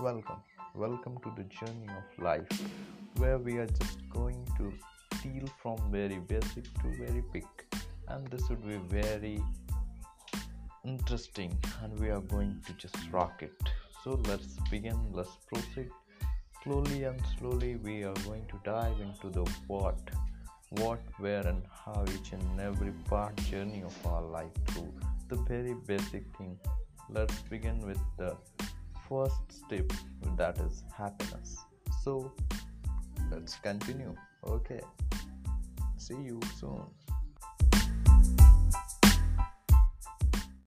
Welcome, welcome to the journey of life where we are just going to deal from very basic to very big, and this would be very interesting, and we are going to just rock it. So, let's begin, let's proceed. Slowly and slowly, we are going to dive into the what, what, where, and how each and every part journey of our life through the very basic thing. Let's begin with the first step that is happiness. So let's continue. Okay. See you soon